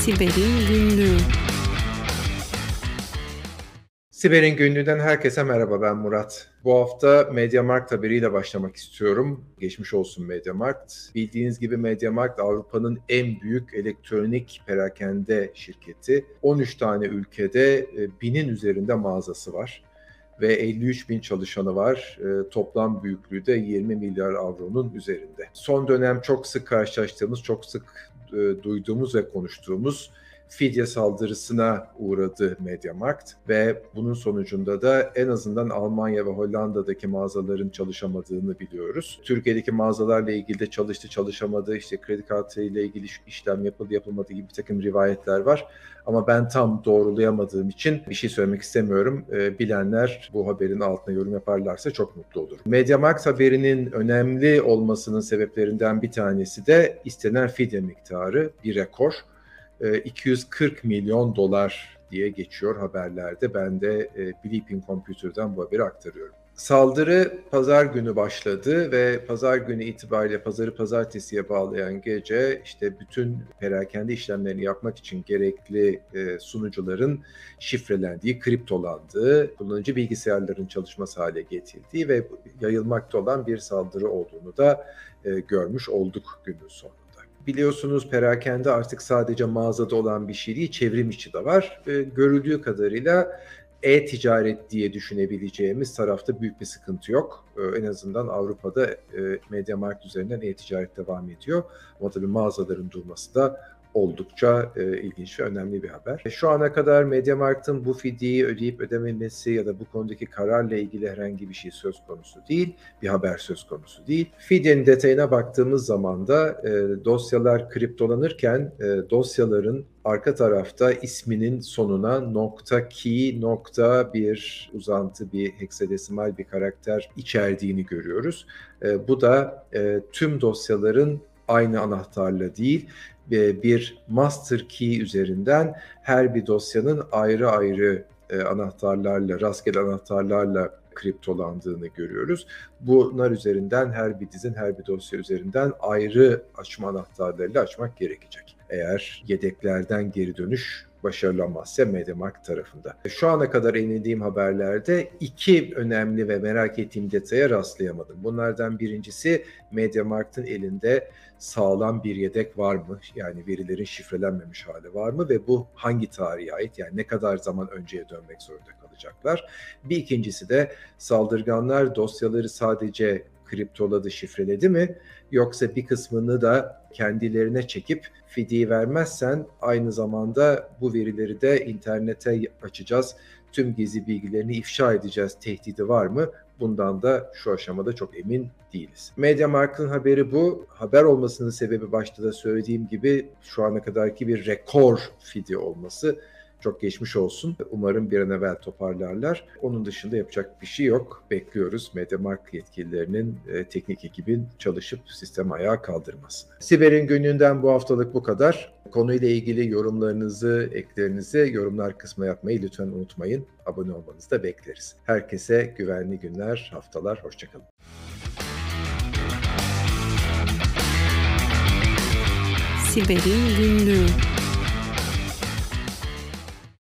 Siber'in Günlüğü Siber'in Günlüğü'nden herkese merhaba ben Murat. Bu hafta MediaMarkt haberiyle başlamak istiyorum. Geçmiş olsun MediaMarkt. Bildiğiniz gibi MediaMarkt Avrupa'nın en büyük elektronik perakende şirketi. 13 tane ülkede e, binin üzerinde mağazası var ve 53 bin çalışanı var. E, toplam büyüklüğü de 20 milyar avronun üzerinde. Son dönem çok sık karşılaştığımız, çok sık e, duyduğumuz ve konuştuğumuz fidye saldırısına uğradı Mediamarkt ve bunun sonucunda da en azından Almanya ve Hollanda'daki mağazaların çalışamadığını biliyoruz. Türkiye'deki mağazalarla ilgili de çalıştı çalışamadı işte kredi kartı ile ilgili işlem yapıldı yapılmadı gibi bir takım rivayetler var. Ama ben tam doğrulayamadığım için bir şey söylemek istemiyorum. E, bilenler bu haberin altına yorum yaparlarsa çok mutlu olur. Mediamarkt haberinin önemli olmasının sebeplerinden bir tanesi de istenen fidye miktarı bir rekor. 240 e, milyon dolar diye geçiyor haberlerde. Ben de e, Bleeping Computer'dan bu haberi aktarıyorum. Saldırı pazar günü başladı ve pazar günü itibariyle pazarı pazartesiye bağlayan gece işte bütün perakende işlemlerini yapmak için gerekli e, sunucuların şifrelendiği, kriptolandığı, kullanıcı bilgisayarların çalışması hale getirildiği ve yayılmakta olan bir saldırı olduğunu da e, görmüş olduk günün sonunda. Biliyorsunuz perakende artık sadece mağazada olan bir şey değil, çevrim içi de var. E, görüldüğü kadarıyla e-ticaret diye düşünebileceğimiz tarafta büyük bir sıkıntı yok. Ee, en azından Avrupa'da e, Mediamarkt üzerinden e-ticaret devam ediyor. Ama tabii mağazaların durması da oldukça e, ilginç ve önemli bir haber. Şu ana kadar Mediamarkt'ın bu fidyeyi ödeyip ödememesi ya da bu konudaki kararla ilgili herhangi bir şey söz konusu değil, bir haber söz konusu değil. Fidyenin detayına baktığımız zaman da e, dosyalar kriptolanırken e, dosyaların arka tarafta isminin sonuna nokta key nokta bir uzantı bir heksadesimal bir karakter içerdiğini görüyoruz. E, bu da e, tüm dosyaların aynı anahtarla değil bir master key üzerinden her bir dosyanın ayrı ayrı e, anahtarlarla, rastgele anahtarlarla kriptolandığını görüyoruz. Bunlar üzerinden her bir dizin, her bir dosya üzerinden ayrı açma anahtarlarıyla açmak gerekecek. Eğer yedeklerden geri dönüş başarılanmazsa Mediamarkt tarafında. Şu ana kadar inlediğim haberlerde iki önemli ve merak ettiğim detaya rastlayamadım. Bunlardan birincisi Mediamarkt'ın elinde sağlam bir yedek var mı? Yani verilerin şifrelenmemiş hali var mı ve bu hangi tarihe ait? Yani ne kadar zaman önceye dönmek zorunda kalacaklar? Bir ikincisi de saldırganlar dosyaları sadece kriptoladı, şifreledi mi? Yoksa bir kısmını da kendilerine çekip fidye vermezsen aynı zamanda bu verileri de internete açacağız. Tüm gizli bilgilerini ifşa edeceğiz tehdidi var mı? Bundan da şu aşamada çok emin değiliz. Mediamarkt'ın haberi bu. Haber olmasının sebebi başta da söylediğim gibi şu ana kadarki bir rekor fidye olması. Çok geçmiş olsun. Umarım bir an evvel toparlarlar. Onun dışında yapacak bir şey yok. Bekliyoruz Mediamarkt yetkililerinin, e, teknik ekibin çalışıp sistem ayağa kaldırmasını. Siber'in gününden bu haftalık bu kadar. Konuyla ilgili yorumlarınızı, eklerinizi yorumlar kısmına yapmayı lütfen unutmayın. Abone olmanızı da bekleriz. Herkese güvenli günler, haftalar, hoşçakalın. Siber'in günlüğü